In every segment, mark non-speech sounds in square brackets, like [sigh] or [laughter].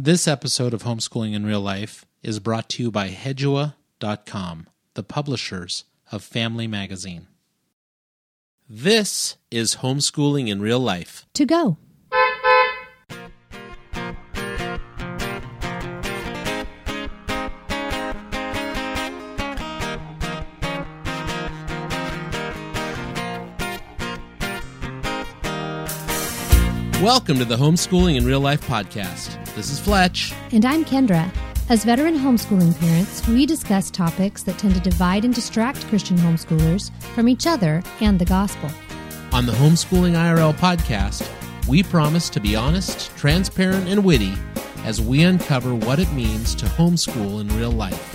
This episode of Homeschooling in Real Life is brought to you by Hedua.com, the publishers of Family Magazine. This is Homeschooling in Real Life. To go. Welcome to the Homeschooling in Real Life podcast. This is Fletch. And I'm Kendra. As veteran homeschooling parents, we discuss topics that tend to divide and distract Christian homeschoolers from each other and the gospel. On the Homeschooling IRL podcast, we promise to be honest, transparent, and witty as we uncover what it means to homeschool in real life.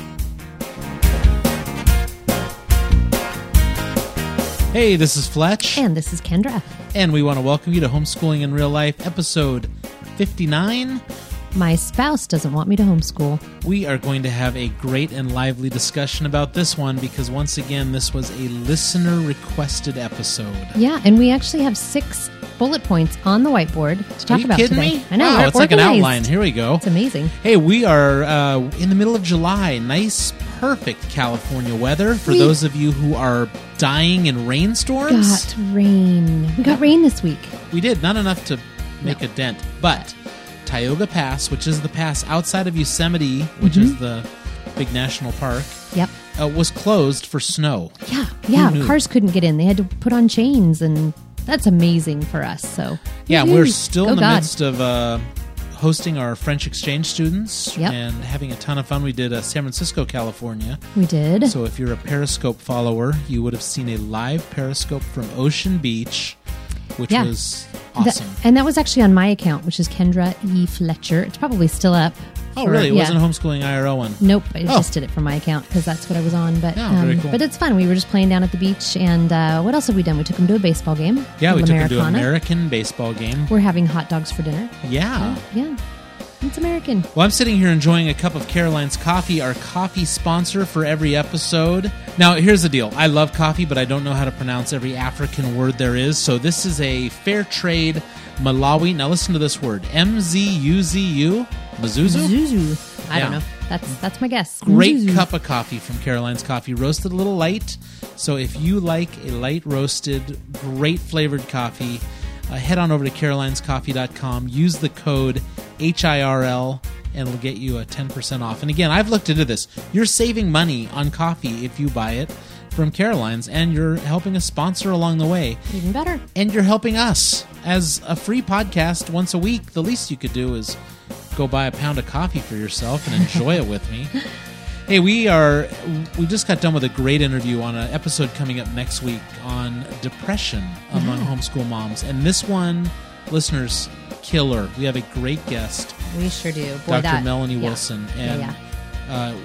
Hey, this is Fletch. And this is Kendra. And we want to welcome you to Homeschooling in Real Life, episode 59. My spouse doesn't want me to homeschool. We are going to have a great and lively discussion about this one because, once again, this was a listener requested episode. Yeah, and we actually have six bullet points on the whiteboard to talk Are you about kidding today. me? I know. Wow, it's like an outline. Here we go. It's amazing. Hey, we are uh, in the middle of July. Nice, perfect California weather for We- those of you who are dying in rainstorms. Got rain. We got rain this week. We did not enough to make a dent, but Tioga Pass, which is the pass outside of Yosemite, which is Mm-hmm. the big national park, Yep. uh, was closed for snow. Yeah. Yeah. Cars couldn't get in. They had to put on chains, and that's amazing for us. So Yeah, woo-hoo. we're still Go in the God. midst of uh, hosting our French exchange students Yep. and having a ton of fun. We did uh, San Francisco, California. We did. So if you're a Periscope follower, you would have seen a live Periscope from Ocean Beach, which Yeah. was That- awesome. and that was actually on my account, which is Kendra E. Fletcher. It's probably still up. Oh, for- really? It yeah. wasn't a homeschooling IRL one. Nope, I Oh. just did it for my account because that's what I was on. But um, Oh, very cool. but it's fun. We were just playing down at the beach, and uh, what else have we done? We took them to a baseball game. Yeah, we took him to an American baseball game. We're having hot dogs for dinner. Yeah. Yeah, it's American. Well, I'm sitting here enjoying a cup of Caroline's coffee, our coffee sponsor for every episode. Now, here's the deal I love coffee, but I don't know how to pronounce every African word there is. So, this is a fair trade Malawi. Now, listen to this word M Z U Z U. Mazuzu? Zuzu. I don't know. That's that's my guess. Great cup of coffee from Caroline's Coffee, roasted a little light. So if you like a light roasted, great flavored coffee, uh, head on over to carolinescoffee.com. Use the code HIRL and it'll get you a 10% off. And again, I've looked into this. You're saving money on coffee if you buy it from Caroline's and you're helping a sponsor along the way. Even better. And you're helping us as a free podcast once a week. The least you could do is go buy a pound of coffee for yourself and enjoy it with me. [laughs] Hey, we are we just got done with a great interview on an episode coming up next week on depression among homeschool moms. And this one, listeners, killer. We have a great guest, We sure do. Boy, Dr. that- Melanie yeah. Wilson. Yeah, And yeah. Uh,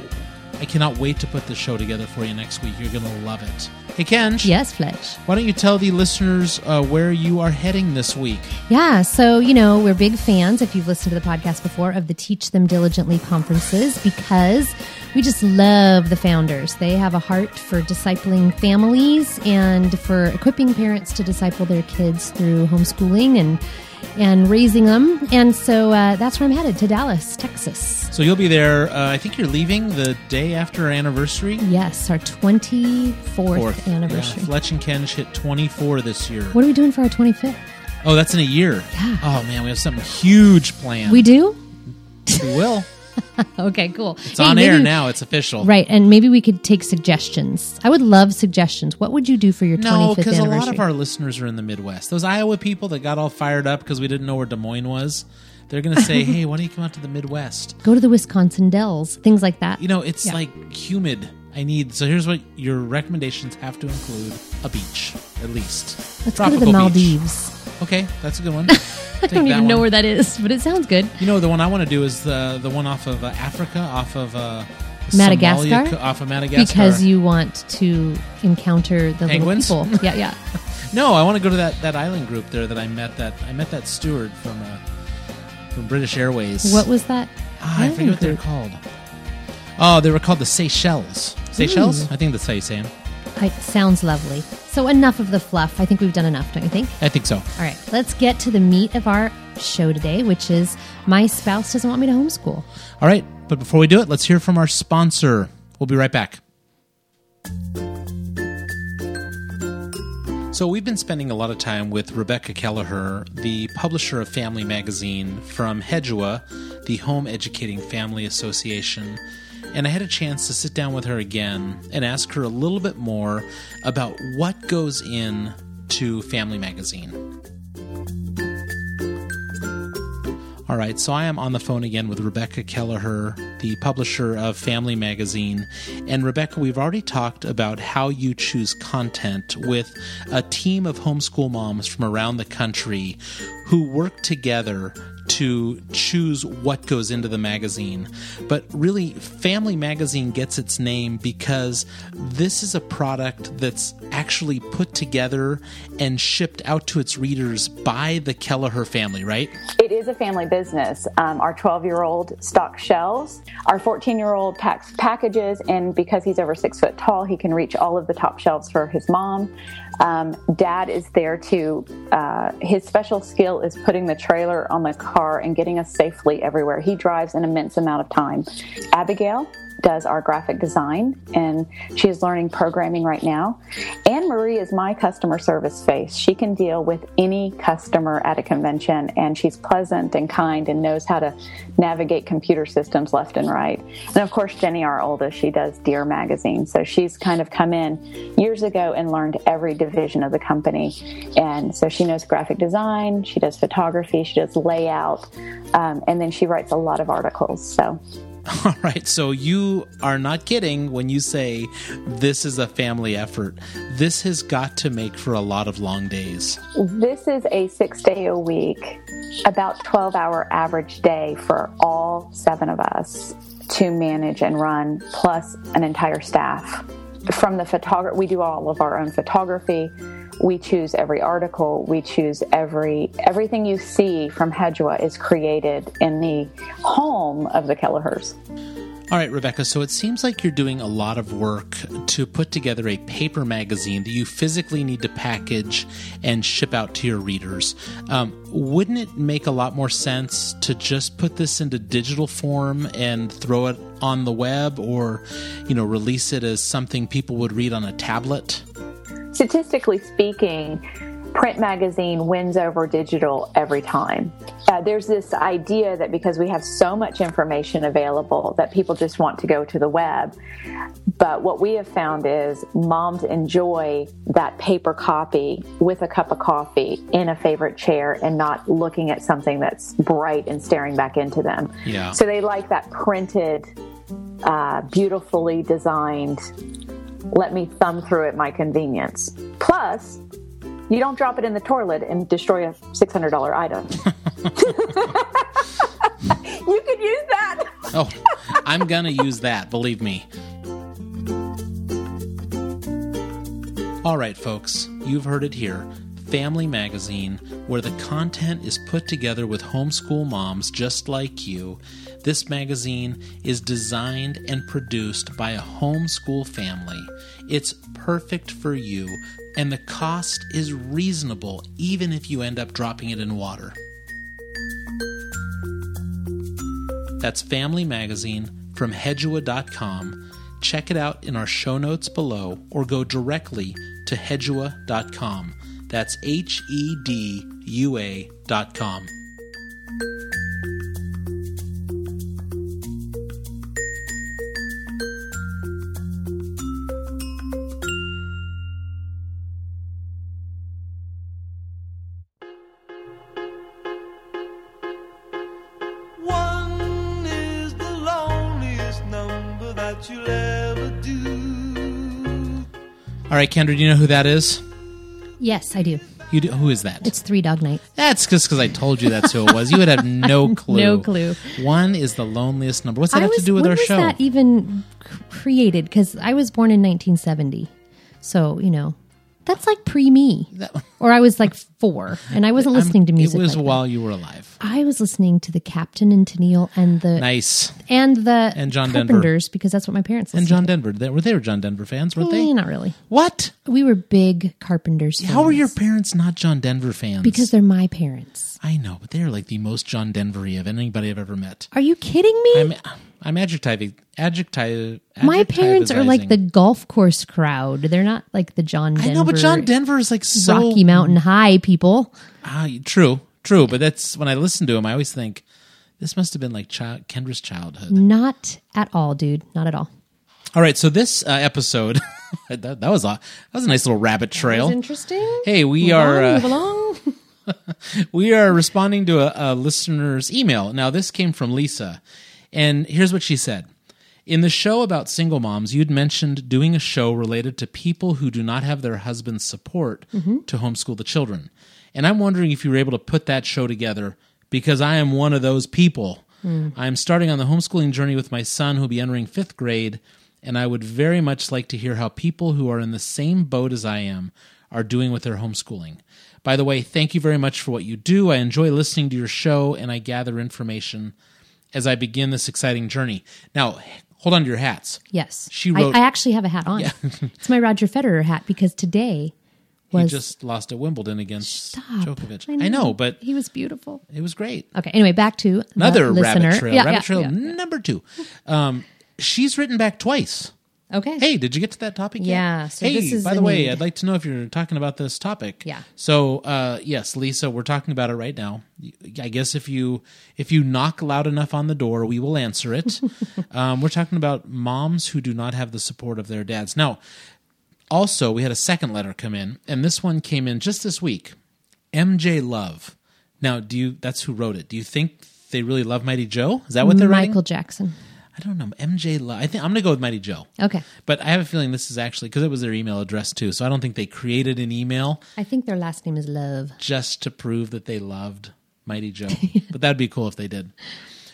I cannot wait to put the show together for you next week. You're going to love it. Hey, Ken. Yes, Fletch. Why don't you tell the listeners uh, where you are heading this week? Yeah, so you know, we're big fans, if you've listened to the podcast before, of the Teach Them Diligently conferences because we just love the founders. They have a heart for discipling families and for equipping parents to disciple their kids through homeschooling and and raising them. And so uh, that's where I'm headed to Dallas, Texas. So you'll be there. Uh, I think you're leaving the day after our anniversary. Yes, our 24th Fourth anniversary. Yeah, Fletch and Ken hit 24 this year. What are we doing for our 25th? Oh, that's in a year. Yeah. Oh man, we have something huge planned. We do? We will. [laughs] Okay, cool. It's on air now. It's official. Right, and maybe we could take suggestions. I would love suggestions. What would you do for your No, 25th because a lot of our listeners are in the Midwest. Those Iowa people that got all fired up because we didn't know where Des Moines was, they're going to say, "Hey, why don't you come out to the Midwest?" Go to the Wisconsin Dells, things like that. You know, it's Yeah. like humid. I need. So here's what your recommendations have to include: a beach, at least. Let's go to the Tropical beach. Maldives. Okay, that's a good one. [laughs] I don't even know where that is, but it sounds good. You know, the one I want to do is the the one off of uh, Africa, off of uh, Madagascar? Somalia, off of Madagascar. Because you want to encounter the Penguins? little people. Yeah, yeah. [laughs] no, I want to go to that, that island group there that I met. That I met that steward from uh, from British Airways. What was that? Ah, I forget what they're called. Oh, they were called the Seychelles. Seychelles? Ooh. I think that's how you say them. It sounds lovely. So enough of the fluff. I think we've done enough, don't you think? I think so. All right, let's get to the meat of our show today, which is my spouse doesn't want me to homeschool. All right, but before we do it, let's hear from our sponsor. We'll be right back. So, we've been spending a lot of time with Rebecca Kelleher, the publisher of Family Magazine from HEDUA, the Home Educating Family Association. And I had a chance to sit down with her again and ask her a little bit more about what goes in to Family Magazine. All right, so I am on the phone again with Rebecca Kelleher, the publisher of Family Magazine. And Rebecca, we've already talked about how you choose content with a team of homeschool moms from around the country who work together to choose what goes into the magazine. But really, Family Magazine gets its name because this is a product that's actually put together and shipped out to its readers by the Kelleher family, right? It is a family business. Um, our 12 year old stocks shelves, our 14 year old packs packages, and because he's over six foot tall, he can reach all of the top shelves for his mom. Um, Dad is there to, uh, his special skill is putting the trailer on the car and getting us safely everywhere. He drives an immense amount of time. Abigail does our graphic design and she is learning programming right now. Anne Marie is my customer service face. She can deal with any customer at a convention and she's pleasant and kind and knows how to navigate computer systems left and right. And of course, Jenny, our oldest, she does Dear Magazine. So she's kind of come in years ago and learned every division of the company. And so she knows graphic design, she does photography, she does layout, um, and then she writes a lot of articles. So [laughs] All right, so you are not kidding when you say this is a family effort. This has got to make for a lot of long days. This is a six day a week, about 12 hour average day for all seven of us to manage and run, plus an entire staff. From the photography, we do all of our own photography. We choose every article. We choose every everything you see from HEDUA is created in the home of the Kellehers. All right, Rebecca, so it seems like you're doing a lot of work to put together a paper magazine that you physically need to package and ship out to your readers. Um, wouldn't it make a lot more sense to just put this into digital form and throw it on the web or, you know, release it as something people would read on a tablet? Statistically speaking, print magazine wins over digital every time. Uh, there's this idea that because we have so much information available that people just want to go to the web. But what we have found is moms enjoy that paper copy with a cup of coffee in a favorite chair and not looking at something that's bright and staring back into them. Yeah. So they like that printed, uh, beautifully designed, let me thumb through at my convenience. Plus, you don't drop it in the toilet and destroy a $600 item. [laughs] you could use that. Oh, I'm going to use that, believe me. All right, folks, you've heard it here. Family Magazine, where the content is put together with homeschool moms just like you. This magazine is designed and produced by a homeschool family. It's perfect for you, and the cost is reasonable even if you end up dropping it in water. That's Family Magazine from hedua.com. Check it out in our show notes below or go directly to hedua.com. That's H E D U A.com. right, Kendra, do you know who that is? Yes, I do. You do, who is that? It's Three Dog Night. That's just because I told you that's who it was. You would have [laughs] no clue. No clue. One is the loneliest number. What's that I have was, to do with our was show? that even created? Because I was born in 1970. So, you know, That's like pre me, [laughs] or I was like four, and I wasn't listening to music. It was like that. while you were alive. I was listening to the Captain and Tennille and the Nice. and the And John Denver. Because that's what my parents And John Denver. They were they were John Denver fans, weren't to. Eh, they? not really. What? We were big Carpenters. How were your parents not John Denver fans? Because they're my parents. I know, but they're like the most John Denvery of anybody I've ever met. Are you kidding me? I'm I'm adjectiving adjective. my parents are like the golf course crowd. They're not like the John Denver. I know, but John Denver is like so Rocky Mountain High people. Ah, true, true. But that's when I listen to him, I always think this must have been like child, Kendra's childhood. Not at all, dude. Not at all. All right, so this uh, episode [laughs] that, that was a that was a nice little rabbit trail. interesting. Hey, we Move are on, uh, move along. [laughs] we are responding to a, a listener's email. Now, this came from Lisa, and here's what she said. In the show about single moms, you'd mentioned doing a show related to people who do not have their husband's support to homeschool the children. And I'm wondering if you were able to put that show together because I am one of those people. I'm starting on the homeschooling journey with my son who'll be entering fifth grade, and I would very much like to hear how people who are in the same boat as I am are doing with their homeschooling. By the way, thank you very much for what you do. I enjoy listening to your show and I gather information as I begin this exciting journey. Now, hold on to your hats. Yes. She I- wrote- I, actually have a hat on. [laughs] it's my Roger Federer hat because today He was. just lost at Wimbledon against Stop. Djokovic. I know. but he was beautiful. it was great. Okay. Anyway, back to the Another listener. rabbit trail. Yeah, rabbit yeah, trail yeah. number two. Um, she's written back twice. Okay. Hey, did you get to that topic yet? Yeah, so hey, by the way, need. I'd like to know if you're talking about this topic. Yeah. So, uh, yes, Lisa, we're talking about it right now. I guess if you if you knock loud enough on the door, we will answer it. [laughs] um, we're talking about moms who do not have the support of their dads. Now, also, we had a second letter come in, and this one came in just this week. MJ Love. Now, do you? That's who wrote it. Do you think they really love Mighty Joe? Is that what they're writing? Michael Jackson. I don't know. MJ Love. I think I'm going to go with Mighty Joe. Okay. But I have a feeling this is actually because it was their email address too. So I don't think they created an email I think their last name is Love. just to prove that they loved Mighty Joe. [laughs] but that'd be cool if they did.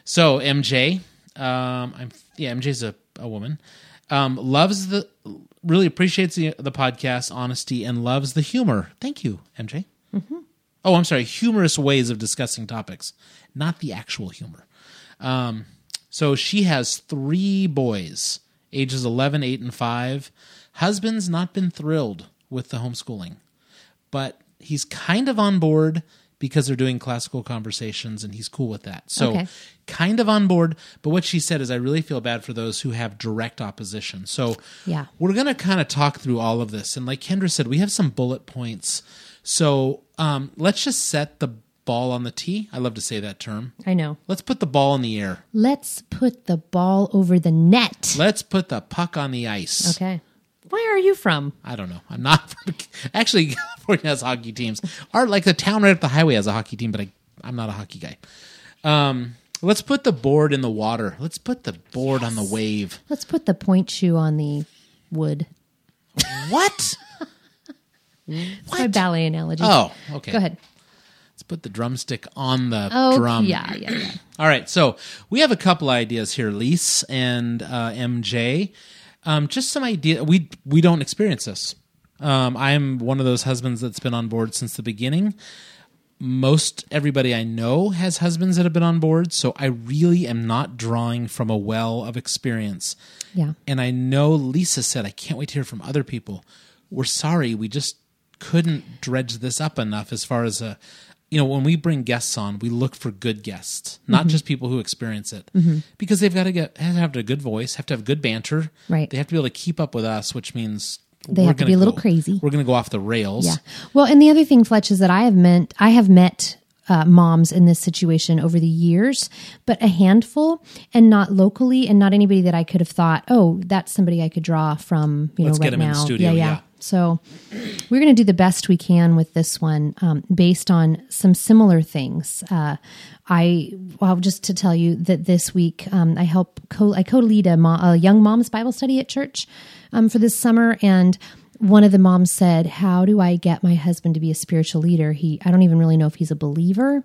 So MJ, um, I'm yeah, MJ's a, a woman. Um, loves the really appreciates the the podcast honesty and loves the humor. Thank you, MJ. Oh, I'm sorry. Humorous ways of discussing topics, not the actual humor. Um, so she has three boys, ages 11, 8, and 5. Husband's not been thrilled with the homeschooling, but he's kind of on board because they're doing classical conversations and he's cool with that. So, Okay. kind of on board. But what she said is, I really feel bad for those who have direct opposition. So, Yeah. we're going to kind of talk through all of this. And like Kendra said, we have some bullet points. So, um, let's just set the ball on the tee. I love to say that term. I know. Let's put the ball in the air. Let's put the ball over the net. Let's put the puck on the ice. Okay. Where are you from? I don't know. I'm not from, [laughs] actually [laughs] California has hockey teams. Our like the town right up the highway has a hockey team, but I I'm not a hockey guy. Um, let's put the board in the water. Let's put the board on the wave. Let's put the point shoe on the wood. What? [laughs] It's my ballet analogy. Oh, okay. Go ahead. Let's put the drumstick on the Oh, drum. yeah, yeah, yeah. All right, so we have a couple ideas here, Lise and uh, MJ. Um, just some idea. We we don't experience this. Um, I'm one of those husbands that's been on board since the beginning. Most everybody I know has husbands that have been on board, so I really am not drawing from a well of experience. Yeah. And I know Lisa said, I can't wait to hear from other people. We're sorry, we just couldn't dredge this up enough as far as a, you know, when we bring guests on, we look for good guests, not Mm-hmm. just people who experience it, because they've got to get have to have a good voice, have to have good banter, Right. They have to be able to keep up with us, which means They we're have to be a little go- crazy. We're going to go off the rails. Yeah. Well, and the other thing, Fletch, is that I have met I have met uh, moms in this situation over the years, but a handful, and not locally, and not anybody that I could have thought, oh, that's somebody I could draw from. You Let's know, get right now. studio, yeah. So we're going to do the best we can with this one, um, based on some similar things. Uh, I well, just to tell you that this week um, I help co I co-lead a, mo- a young mom's Bible study at church um, for this summer, and one of the moms said, "How do I get my husband to be a spiritual leader? He I don't even really know if he's a believer."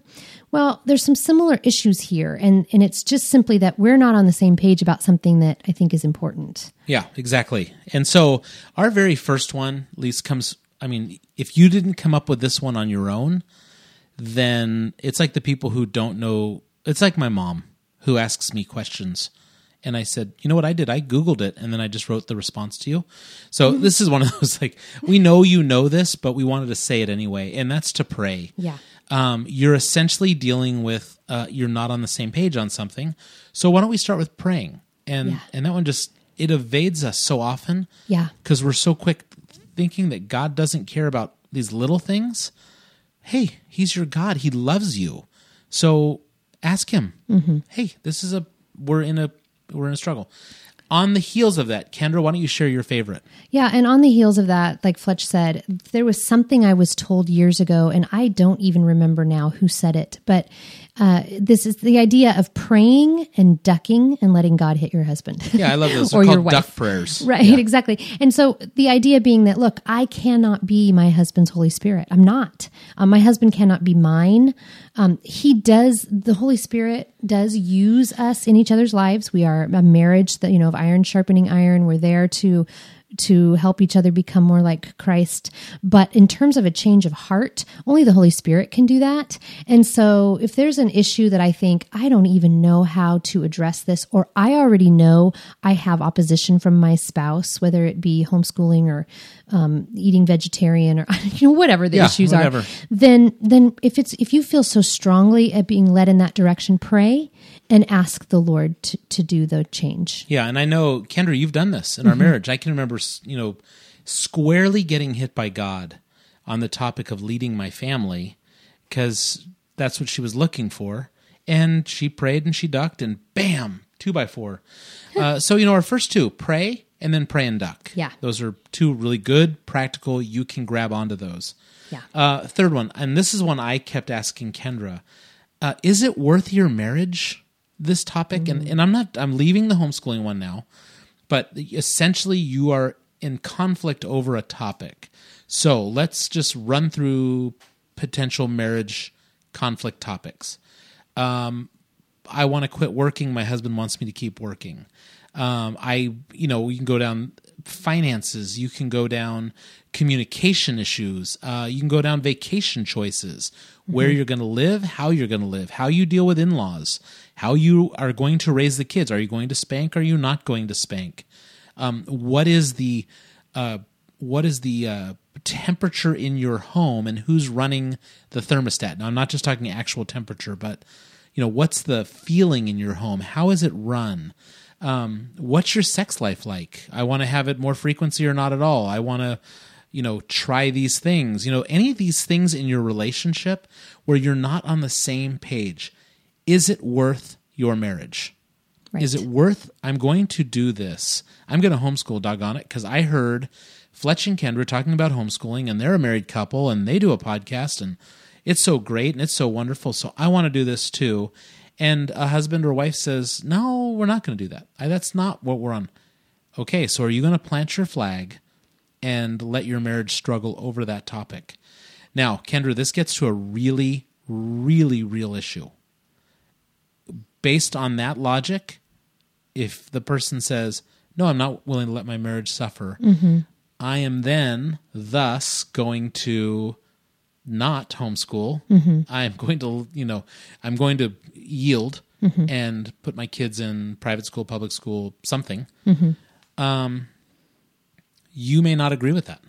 Well, there's some similar issues here, and and it's just simply that we're not on the same page about something that I think is important. Yeah, exactly. And so our very first one, at least, comes I mean, if you didn't come up with this one on your own, then it's like the people who don't know. It's like my mom who asks me questions. And I said, you know what I did? I Googled it and then I just wrote the response to you. So this is one of [laughs] those like, we know you know this, but we wanted to say it anyway. And that's to pray. Yeah. Um, you're essentially dealing with, uh, you're not on the same page on something. So why don't we start with praying? And, Yeah. and that one just, it evades us so often Yeah. because we're so quick thinking that God doesn't care about these little things. Hey, He's your God. He loves you. So ask Him. Mm-hmm. Hey, this is a we're in a we're in a struggle. On the heels of that, Kendra, why don't you share your favorite? Yeah, and on the heels of that, like Fletch said, there was something I was told years ago, and I don't even remember now who said it, but uh, this is the idea of praying and ducking and letting God hit your husband. Yeah, I love [laughs] those. or your wife. duck prayers. [laughs] Right, Yeah. exactly. And so the idea being that, look, I cannot be my husband's Holy Spirit. I'm not. Um, my husband cannot be mine. Um, he does, the Holy Spirit does use us in each other's lives. We are a marriage that, you know, of iron sharpening iron. We're there to to help each other become more like Christ. But in terms of a change of heart, only the Holy Spirit can do that. And so if there's an issue that I think I don't even know how to address this, or I already know I have opposition from my spouse, whether it be homeschooling or um, eating vegetarian or [laughs] you know whatever the Yeah, issues whatever. are, then then if it's if you feel so strongly at being led in that direction, pray and ask the Lord to, to do the change. Yeah, and I know Kendra, you've done this in our marriage. I can remember, you know, squarely getting hit by God on the topic of leading my family because that's what she was looking for, and she prayed and she ducked, and bam, two by four. [laughs] uh, so you know, our first two, pray and then pray and duck. Yeah. those are two really good, practical. You can grab onto those. Yeah. Uh, third one, and this is one I kept asking Kendra: uh, Is it worth your marriage? This topic, and and I'm not. I'm leaving the homeschooling one now, but essentially you are in conflict over a topic. So let's just run through potential marriage conflict topics. Um, I want to quit working. My husband wants me to keep working. Um, I, you know, you can go down finances. You can go down communication issues. Uh, you can go down vacation choices, where you're going to live, how you're going to live, how you deal with in laws, how you are going to raise the kids. Are you going to spank? Are you not going to spank? Um, what is the uh, what is the uh, temperature in your home and who's running the thermostat? Now, I'm not just talking actual temperature, but you know, what's the feeling in your home? How is it run? Um, what's your sex life like? I want to have it more frequency or not at all. I want to, you know, try these things. You know, any of these things in your relationship where you're not on the same page. Is it worth your marriage? Right. Is it worth? I'm going to do this. I'm going to homeschool, doggone it, because I heard Fletch and Kendra talking about homeschooling, and they're a married couple, and they do a podcast, and it's so great and it's so wonderful. So I want to do this too. And a husband or wife says, "No, we're not going to do that. I, that's not what we're on." Okay, so are you going to plant your flag and let your marriage struggle over that topic? Now, Kendra, this gets to a really, really real issue based on that logic, if the person says, No, I'm not willing to let my marriage suffer, mm-hmm. I am then thus going to not homeschool. Mm-hmm. I am going to, you know, I'm going to yield mm-hmm. and put my kids in private school, public school, something. Mm-hmm. Um, you may not agree with that.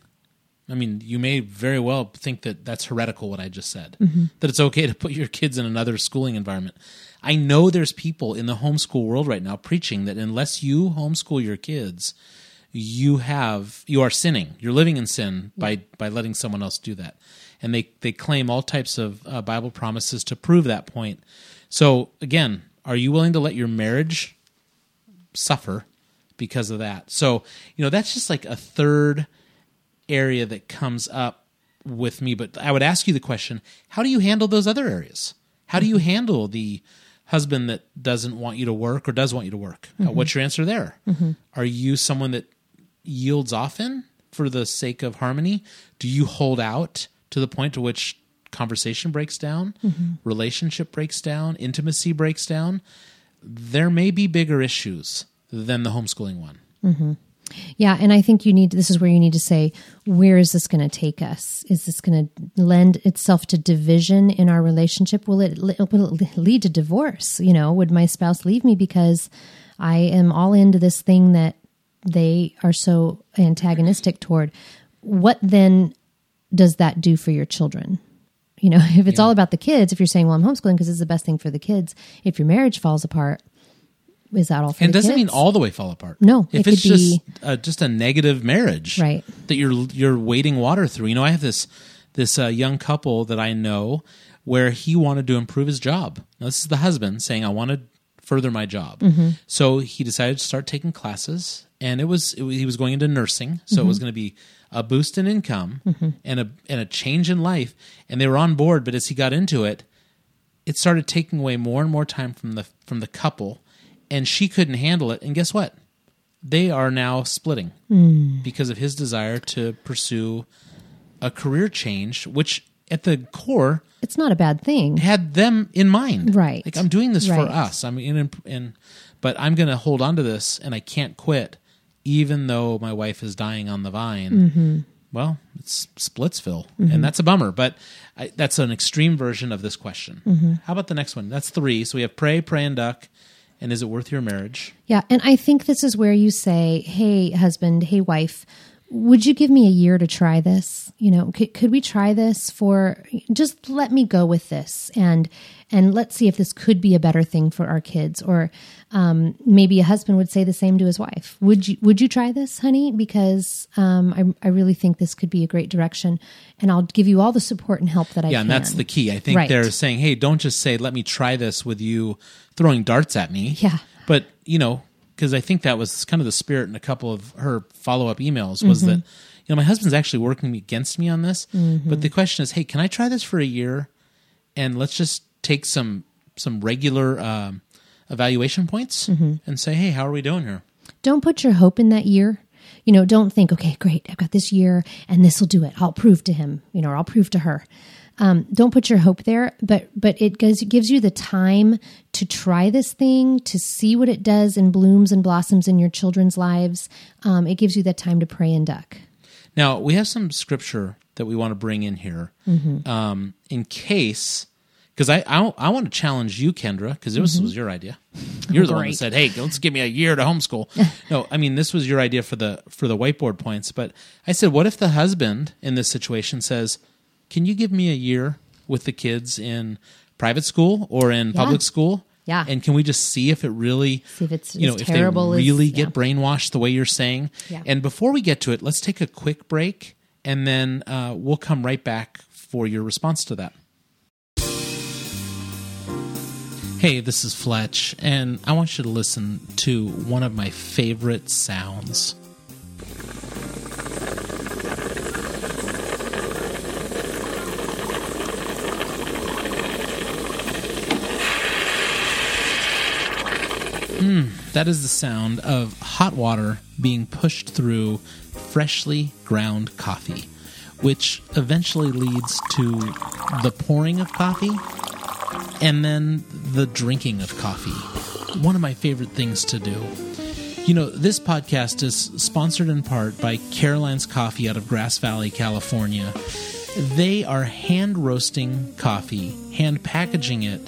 I mean, you may very well think that that's heretical what I just said. That it's okay to put your kids in another schooling environment. I know there's people in the homeschool world right now preaching that unless you homeschool your kids, you have you are sinning. You're living in sin by by letting someone else do that. And they they claim all types of uh, Bible promises to prove that point. So again, are you willing to let your marriage suffer because of that? So, you know, that's just like a third area that comes up with me. But I would ask you the question how do you handle those other areas? How do you handle the husband that doesn't want you to work or does want you to work? Uh, what's your answer there? Are you someone that yields often for the sake of harmony? Do you hold out to the point to which conversation breaks down, mm-hmm. relationship breaks down, intimacy breaks down? There may be bigger issues than the homeschooling one. Mm-hmm. Yeah, and I think you need this is where you need to say, where is this going to take us? Is this going to lend itself to division in our relationship? Will it, will it lead to divorce? You know, would my spouse leave me because I am all into this thing that they are so antagonistic toward? What then does that do for your children? You know, [laughs] if it's all about the kids, if you're saying, well, I'm homeschooling because it's the best thing for the kids, if your marriage falls apart, is that all for and doesn't mean all the way fall apart. No, if it it's could just be- uh, just a negative marriage, Right. That you're you're wading water through. You know, I have this this uh, young couple that I know where he wanted to improve his job. Now, this is the husband saying, "I want to further my job," Mm-hmm. so he decided to start taking classes, and it was, it was he was going into nursing, so it was Mm-hmm. going to be a boost in income mm-hmm. and a and a change in life, and they were on board. But as he got into it, it started taking away more and more time from the from the couple and she couldn't handle it. And guess what? They are now splitting mm. because of his desire to pursue a career change which at the core It's not a bad thing. had them in mind. Right. like i'm doing this for us. I'm in, in but i'm going to hold on to this and i can't quit even though my wife is dying on the vine Mm-hmm. well it's splitsville and that's a bummer but I, that's an extreme version of this question. Mm-hmm. how about the next one? That's three. So we have pray pray and duck and is it worth your marriage? Yeah, and I think this is where you say, "Hey, husband, hey, wife, would you give me a year to try this? You know, could, could we try this for just let me go with this and and let's see if this could be a better thing for our kids." Or um, maybe a husband would say the same to his wife. Would you Would you try this, honey? Because um, I I really think this could be a great direction, and I'll give you all the support and help that I yeah can. and that's the key i think Right. they're saying hey don't just say let me try this with you throwing darts at me Yeah. but you know because i think that was kind of the spirit in a couple of her follow-up emails was Mm-hmm. that you know my husband's actually working against me on this Mm-hmm. but the question is hey can i try this for a year and let's just take some some regular um, evaluation points Mm-hmm. and say hey how are we doing here don't put your hope in that year. You know, don't think, okay, great, I've got this year and this will do it. I'll prove to him, you know, or I'll prove to her. Um, don't put your hope there, but but it gives, gives you the time to try this thing, to see what it does and blooms and blossoms in your children's lives. Um, it gives you that time to pray and duck. Now we have some scripture that we want to bring in here, Mm-hmm. um, in case because I, I I want to challenge you, Kendra, because this Mm-hmm. was your idea. You're the one that said, "Hey, let's give me a year to homeschool." [laughs] no, I mean this was your idea for the for the whiteboard points. But I said, what if the husband in this situation says, "Can you give me a year with the kids in private school or in public school?" Yeah. and can we just see if it really, See if it's you know, if they as- really yeah. get brainwashed the way you're saying. Yeah. And before we get to it, let's take a quick break and then uh, we'll come right back for your response to that. Hey, this is Fletch, and I want you to listen to one of my favorite sounds. That is the sound of hot water being pushed through freshly ground coffee, which eventually leads to the pouring of coffee and then the drinking of coffee. One of my favorite things to do. You know, this podcast is sponsored in part by Caroline's Coffee out of Grass Valley, California. They are hand roasting coffee, hand packaging it,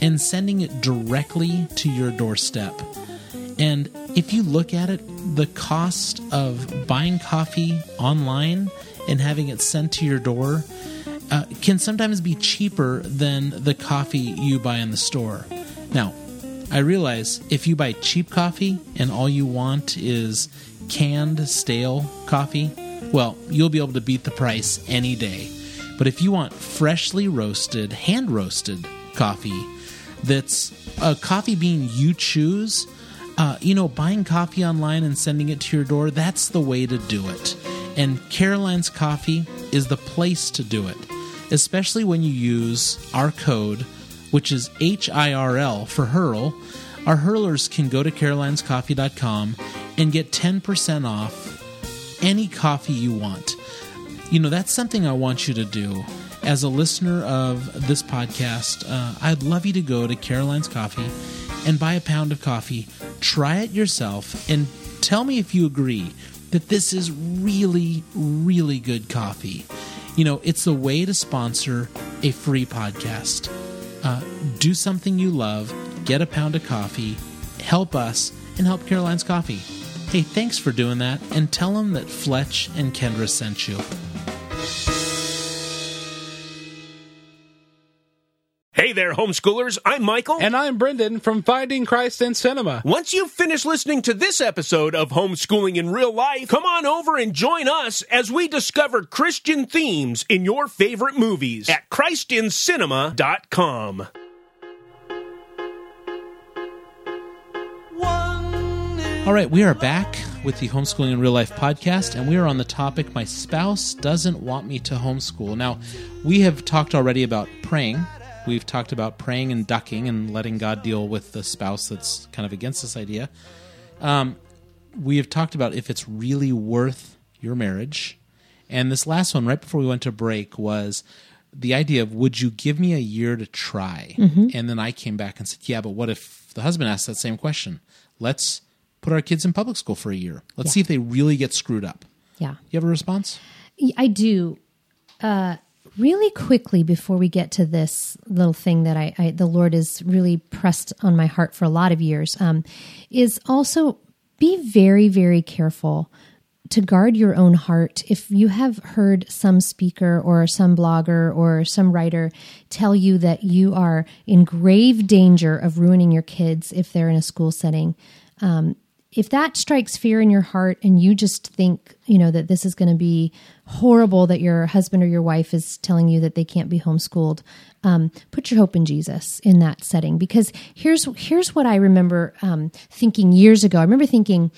and sending it directly to your doorstep. And if you look at it, the cost of buying coffee online and having it sent to your door uh, can sometimes be cheaper than the coffee you buy in the store. Now, I realize if you buy cheap coffee and all you want is canned, stale coffee, well, you'll be able to beat the price any day. But if you want freshly roasted, hand roasted coffee that's a coffee bean you choose, uh, you know, buying coffee online and sending it to your door, that's the way to do it. And Caroline's Coffee is the place to do it, especially when you use our code, which is HIRL for Hurl. Our hurlers can go to carolinescoffee.com and get 10% off any coffee you want. You know, that's something I want you to do. As a listener of this podcast, uh, I'd love you to go to Caroline's Coffee and buy a pound of coffee, try it yourself, and tell me if you agree that this is really, really good coffee. You know, it's a way to sponsor a free podcast. Uh, do something you love, get a pound of coffee, help us, and help Caroline's Coffee. Hey, thanks for doing that, and tell them that Fletch and Kendra sent you. Hey there, homeschoolers. I'm Michael. And I'm Brendan from Finding Christ in Cinema. once you've finished listening to this episode of Homeschooling in Real Life, come on over and join us as we discover Christian themes in your favorite movies at ChristinCinema.com. All right, we are back with the Homeschooling in Real Life podcast, and we are on the topic My Spouse Doesn't Want Me to Homeschool. Now, we have talked already about praying. We've talked about praying and ducking and letting God deal with the spouse that's kind of against this idea. Um, we have talked about if it's really worth your marriage. And this last one, right before we went to break, was the idea of would you give me a year to try? And then I came back and said, yeah, but what if the husband asked that same question? Let's put our kids in public school for a year. Let's see if they really get screwed up. Yeah. You have a response? I do. Uh, really quickly before we get to this little thing that I, I the Lord has really pressed on my heart for a lot of years um, is also be very very careful to guard your own heart. If you have heard some speaker or some blogger or some writer tell you that you are in grave danger of ruining your kids if they're in a school setting, um, if that strikes fear in your heart and you just think, you know, that this is going to be horrible that your husband or your wife is telling you that they can't be homeschooled, um, put your hope in Jesus in that setting. Because here's here's what I remember um, thinking years ago. I remember thinking,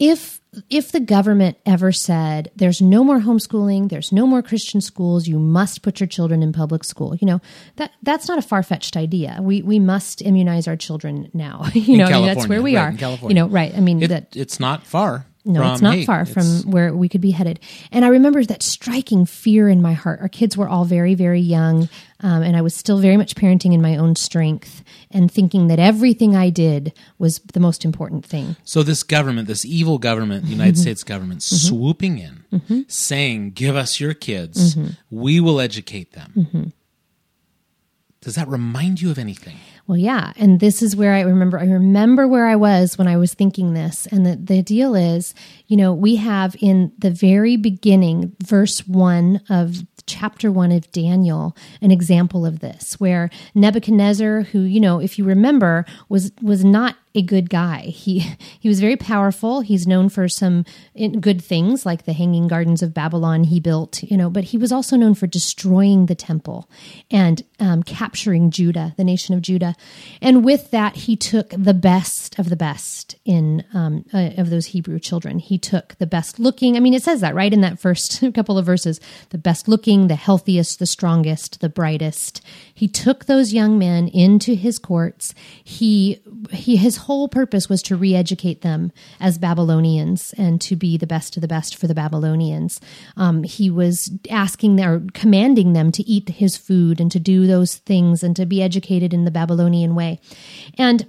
if if the government ever said there's no more homeschooling, there's no more Christian schools, you must put your children in public school, you know that that's not a far fetched idea. We we must immunize our children now. [laughs] you know, I mean, that's where we right, are. in California. You know, right? I mean It, that it's not far. no, from, it's not far from it's- where we could be headed. And I remember that striking fear in my heart. Our kids were all very, very young, um, and I was still very much parenting in my own strength and thinking that everything I did was the most important thing. So this government, this evil government, the United States government, Mm-hmm. swooping in, saying, "Give us your kids, Mm-hmm. we will educate them." Does that remind you of anything? Well, yeah, and this is where I remember. I remember where I was when I was thinking this, and the the deal is, you know, we have in the very beginning, verse one of chapter one of Daniel, an example of this, where Nebuchadnezzar, who you know, if you remember, was was not a good guy. He [laughs] he was very powerful. He's known for some good things like the Hanging Gardens of Babylon he built, you know, but he was also known for destroying the temple and um, capturing Judah, the nation of Judah. And with that, he took the best of the best in um, uh, of those Hebrew children. He took the best looking. I mean, it says that right in that first [laughs] couple of verses: the best looking, the healthiest, the strongest, the brightest. He took those young men into his courts. He he his whole purpose was to re-educate them as Babylonians and to be the best of the best for the Babylonians. Um, he was asking or commanding them to eat his food and to do those things and to be educated in the Babylonian way. And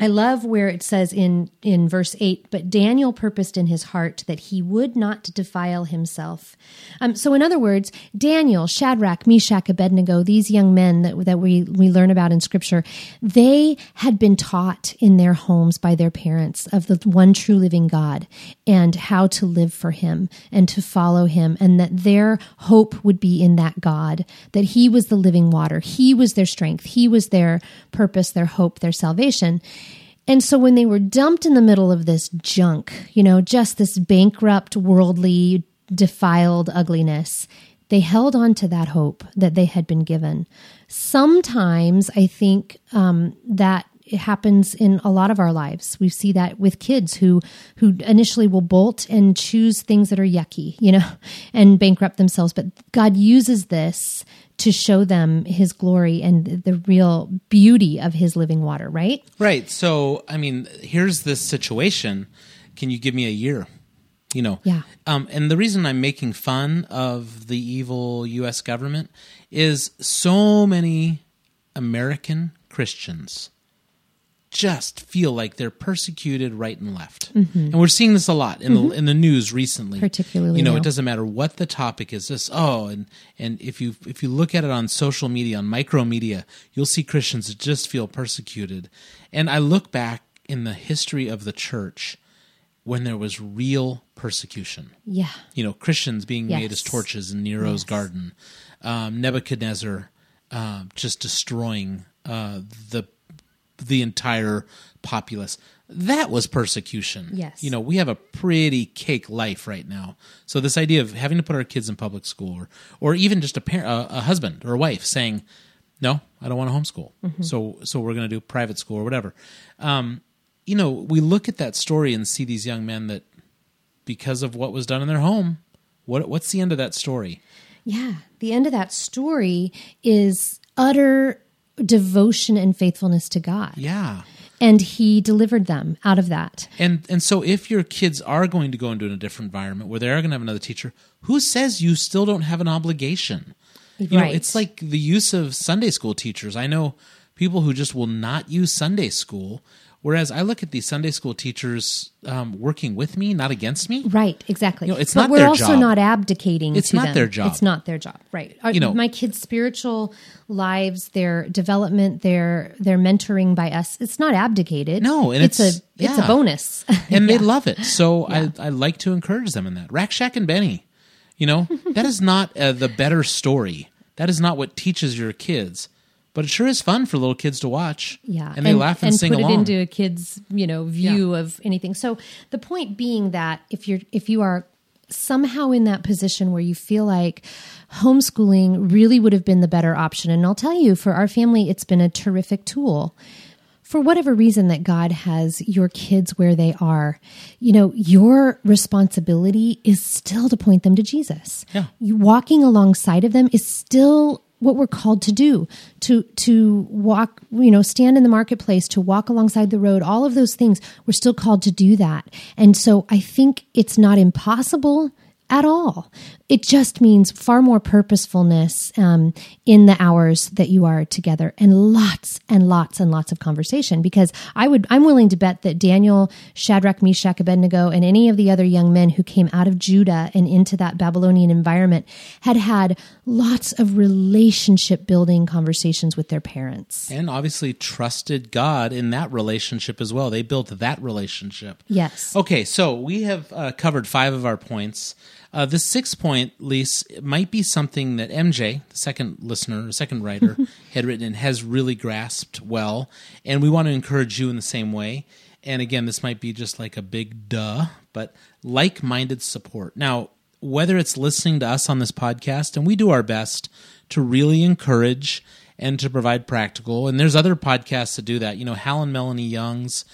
I love where it says in in verse 8, but Daniel purposed in his heart that he would not defile himself. Um, so in other words, Daniel, Shadrach, Meshach, Abednego, these young men that, that we, we learn about in scripture, they had been taught in their homes by their parents of the one true living God and how to live for him and to follow him and that their hope would be in that God, that he was the living water. He was their strength. He was their purpose, their hope, their salvation. And so when they were dumped in the middle of this junk, you know, just this bankrupt, worldly, defiled ugliness, they held on to that hope that they had been given. Sometimes I think um, that it happens in a lot of our lives. We see that with kids who who initially will bolt and choose things that are yucky, you know, [laughs] and bankrupt themselves. But God uses this to show them His glory and the real beauty of His living water. Right? Right. So, I mean, here's this situation. Can you give me a year? You know. Yeah. Um, and the reason I'm making fun of the evil U.S. government is so many American Christians just feel like they're persecuted right and left. And we're seeing this a lot in the in the news recently. Particularly you know, now. it doesn't matter what the topic is. This oh, and and if you if you look at it on social media, on micro media, you'll see Christians that just feel persecuted. And I look back in the history of the church when there was real persecution Yeah. you know Christians being made as torches in Nero's Yes. garden, um, Nebuchadnezzar uh, just destroying uh, the the entire populace. That was persecution. Yes. you know we have a pretty cake life right now. So this idea of having to put our kids in public school, or or even just a parent, a, a husband or a wife saying, "No, I don't want to homeschool," so so we're going to do private school or whatever. Um, you know, we look at that story and see these young men that because of what was done in their home. What what's the end of that story? Yeah. The end of that story is utter devotion and faithfulness to God. Yeah. And he delivered them out of that. And and so if your kids are going to go into a different environment where they are going to have another teacher, who says you still don't have an obligation? You know, Right. it's like the use of Sunday school teachers. I know people who just will not use Sunday school, whereas I look at these Sunday school teachers um, working with me, not against me. Right, exactly. You know, it's but not we're also job. not abdicating. It's to not them. their job. It's not their job. Right. Our- You know- my kids' spiritual lives, their development, their their mentoring by us. It's not abdicated. No, and it's, it's- a it's yeah. a bonus. and they [laughs] love it. So I, I like to encourage them in that. Rack Shack and Benny, you know, that is not uh, the better story. That is not what teaches your kids. But it sure is fun for little kids to watch. Yeah, and they laugh and, sing put along. it into a kid's you know view of anything. So the point being that if you're if you are somehow in that position where you feel like homeschooling really would have been the better option, and I'll tell you, for our family, it's been a terrific tool. For whatever reason that God has your kids where they are, you know, your responsibility is still to point them to Jesus. Yeah. You walking alongside of them is still what we're called to do to to walk you know stand in the marketplace to walk alongside the road all of those things we're still called to do that. And so i think it's not impossible at all it just means far more purposefulness um, in the hours that you are together and lots and lots and lots of conversation because i would i'm willing to bet that daniel shadrach meshach abednego and any of the other young men who came out of judah and into that babylonian environment had had lots of relationship building conversations with their parents and obviously trusted God in that relationship as well. They built that relationship. yes Okay, so we have uh, covered five of our points. Uh, the sixth point, Lise, might be something that MJ, the second listener, second writer, [laughs] had written and has really grasped well. And we want to encourage you in the same way. And again, this might be just like a big duh, but like minded support. Now, whether it's listening to us on this podcast, and we do our best to really encourage and to provide practical, and there's other podcasts that do that. You know, Hal and Melanie Young's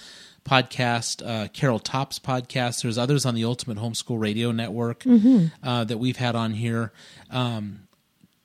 podcast, uh, Carol Topp's podcast. There's others on the Ultimate Homeschool Radio Network uh, that we've had on here. Um,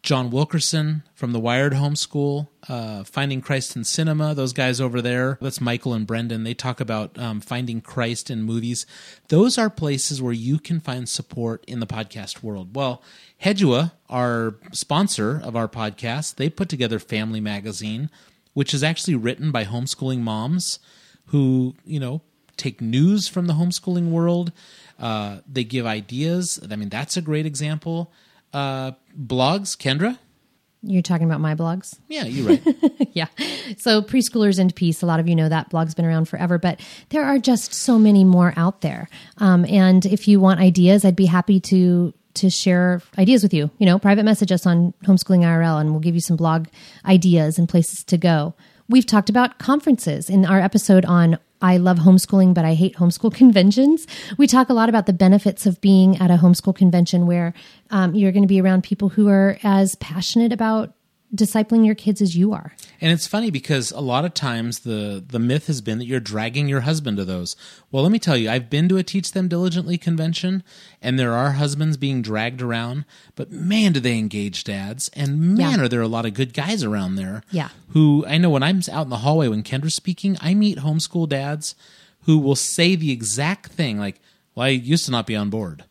John Wilkerson from the Wired Homeschool, uh, Finding Christ in Cinema, those guys over there. That's Michael and Brendan. They talk about um, finding Christ in movies. Those are places where you can find support in the podcast world. Well, Hedua, our sponsor of our podcast, they put together Family Magazine, which is actually written by homeschooling moms who, you know, take news from the homeschooling world. Uh, they give ideas. I mean, that's a great example. Uh, blogs, Kendra? you're talking about my blogs Yeah, you're right. [laughs] yeah. So preschoolers and peace. A lot of you know that blog's been around forever, but there are just so many more out there. Um, and if you want ideas, I'd be happy to to share ideas with you. You know, private message us on homeschooling IRL, and we'll give you some blog ideas and places to go. We've talked about conferences in our episode on I love homeschooling, but I hate homeschool [laughs] conventions. We talk a lot about the benefits of being at a homeschool convention where um, you're going to be around people who are as passionate about discipling your kids as you are. And it's funny because a lot of times the the myth has been that you're dragging your husband to those. Well, let me tell you, I've been to a Teach Them Diligently convention, and there are husbands being dragged around, but man, do they engage dads, and man, Yeah. are there a lot of good guys around there. Yeah. Who I know when I'm out in the hallway when Kendra's speaking, I meet homeschool dads who will say the exact thing, like, "Well, I used to not be on board,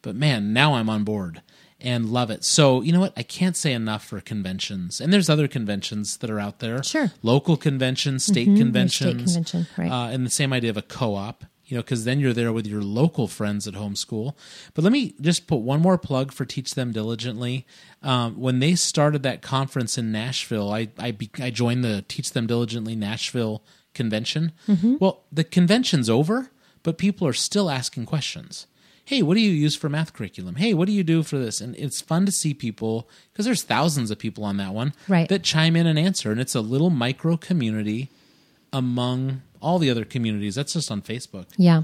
but man, now I'm on board." And love it. So, you know what? I can't say enough for conventions. And there's other conventions that are out there. Sure. Local conventions, state Mhm, conventions. state convention, right. Uh, and the same idea of a co op, you know, because then you're there with your local friends at homeschool. But let me just put one more plug for Teach Them Diligently. Um, when they started that conference in Nashville, I, I, be, I joined the Teach Them Diligently Nashville convention. Mhm. Well, the convention's over, but people are still asking questions. Hey, what do you use for math curriculum? Hey, what do you do for this? And it's fun to see people because there's thousands of people on that one Right. that chime in and answer, and it's a little micro community among all the other communities. That's just on Facebook. Yeah.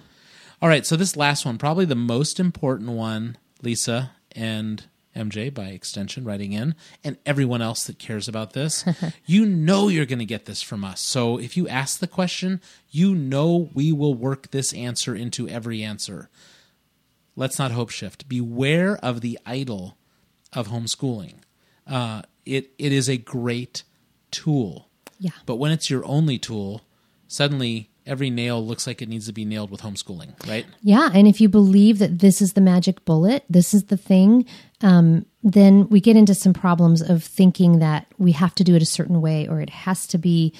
All right, so this last one, probably the most important one, Lisa and MJ by extension writing in, and everyone else that cares about this. [laughs] you know you're going to get this from us. So if you ask the question, you know we will work this answer into every answer. Let's not hope shift. Beware of the idol of homeschooling. Uh, it it is a great tool. Yeah. But when it's your only tool, suddenly every nail looks like it needs to be nailed with homeschooling, right? Yeah, and if you believe that this is the magic bullet, this is the thing, um, then we get into some problems of thinking that we have to do it a certain way or it has to be,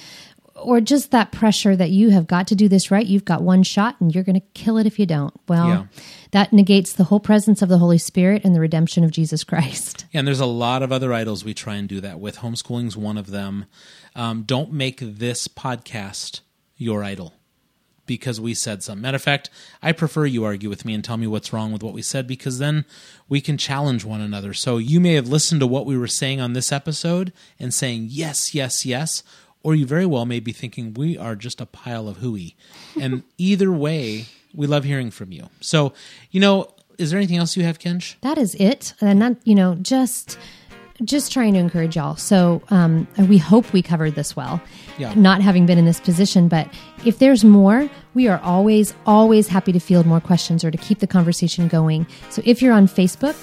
or just that pressure that you have got to do this right. You've got one shot and you're going to kill it if you don't. Well, Yeah. that negates the whole presence of the Holy Spirit and the redemption of Jesus Christ. [laughs] Yeah, and there's a lot of other idols we try and do that with. Homeschooling's one of them. Um, don't make this podcast your idol because we said something. Matter of fact, I prefer you argue with me and tell me what's wrong with what we said because then we can challenge one another. So you may have listened to what we were saying on this episode and saying yes, yes, yes, or you very well may be thinking we are just a pile of hooey. And [laughs] either way, we love hearing from you. So, you know, is there anything else you have, Kenj? that is it and that you know just just trying to encourage y'all so um, we hope we covered this well Yeah. not having been in this position but if there's more we are always always happy to field more questions or to keep the conversation going so if you're on facebook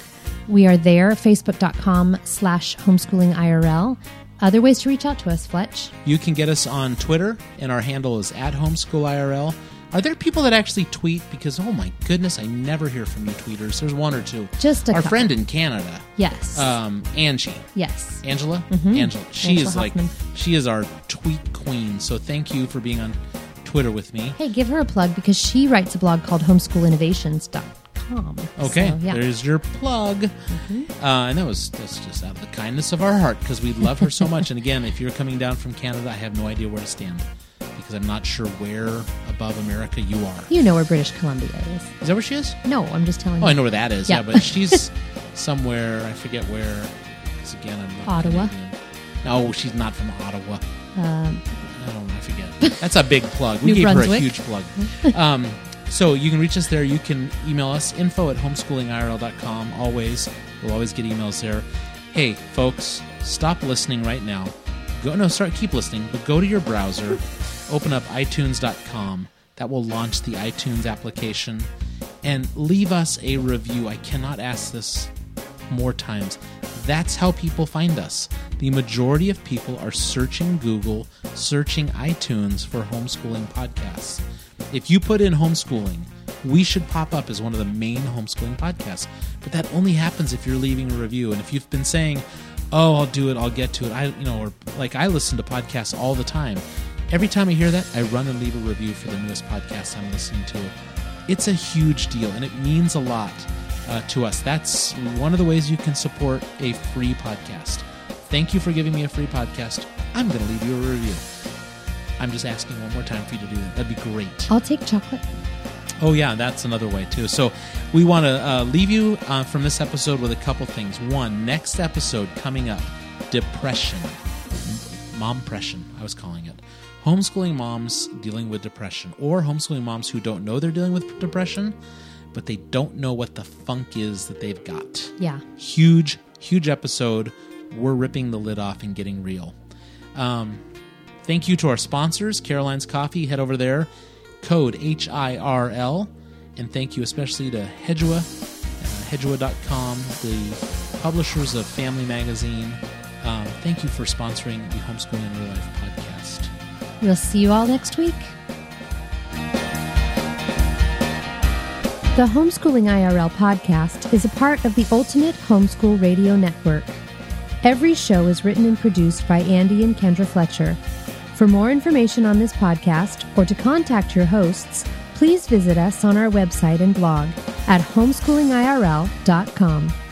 we are there facebook.com slash homeschooling irl other ways to reach out to us fletch You can get us on Twitter, and our handle is at homeschoolirl. Are there people that actually tweet? Because oh my goodness, I never hear from you tweeters. There's one or two. Just a our couple. friend in Canada, yes um, Angie, yes Angela, Mhm. Angela. She Angela is Hoffman. like she is our tweet queen. So thank you for being on Twitter with me. hey give her a plug because she writes a blog called homeschoolinnovations.com Okay, so, yeah. there's your plug. Uh, and that was that's just out of the kindness of our heart because we love her so [laughs] much. and again, if you're coming down from Canada, I have no idea where to stand because I'm not sure where above America you are. You know where British Columbia is. Is that where she is? No, I'm just telling Oh, you. I know where that is. Yeah, Yeah. but [laughs] she's somewhere. I forget where. 'cause again, I'm not Ottawa. Canadian. No, she's not from Ottawa. Um, I don't know. I forget. That's a big plug. We New gave Brunswick. her a huge plug. [laughs] Um, so you can reach us there. You can email us info at homeschoolingirl.com. Always, we'll always get emails there. Hey, folks, stop listening right now. Go no, start keep listening, but go to your browser, open up iTunes.com. That will launch the iTunes application, and leave us a review. I cannot ask this more times. That's how people find us. The majority of people are searching Google, searching iTunes for homeschooling podcasts. If you put in homeschooling, we should pop up as one of the main homeschooling podcasts. But that only happens if you're leaving a review. And if you've been saying, "Oh, I'll do it, I'll get to it," I, you know, or like I listen to podcasts all the time. Every time I hear that, I run and leave a review for the newest podcast I'm listening to. It's a huge deal, and it means a lot uh, to us. That's one of the ways you can support a free podcast. Thank you for giving me a free podcast. I'm going to leave you a review. I'm just asking one more time for you to do that. That'd be great. I'll take chocolate. Oh, yeah, that's another way too. So, we want to uh, leave you uh, from this episode with a couple things. One, next episode coming up depression. Mompression, I was calling it. Homeschooling moms dealing with depression, or homeschooling moms who don't know they're dealing with depression, but they don't know what the funk is that they've got. Yeah. Huge, huge episode. We're ripping the lid off and getting real. Um, thank you to our sponsors, Caroline's Coffee. Head over there, code H I R L. And thank you especially to Hedua, uh, Hedua.com, the publishers of Family Magazine. Um, thank you for sponsoring the Homeschooling in Real Life podcast. We'll see you all next week. The Homeschooling IRL podcast is a part of the Ultimate Homeschool Radio Network. Every show is written and produced by Andy and Kendra Fletcher. For more information on this podcast or to contact your hosts, please visit us on our website and blog at homeschoolingirl.com.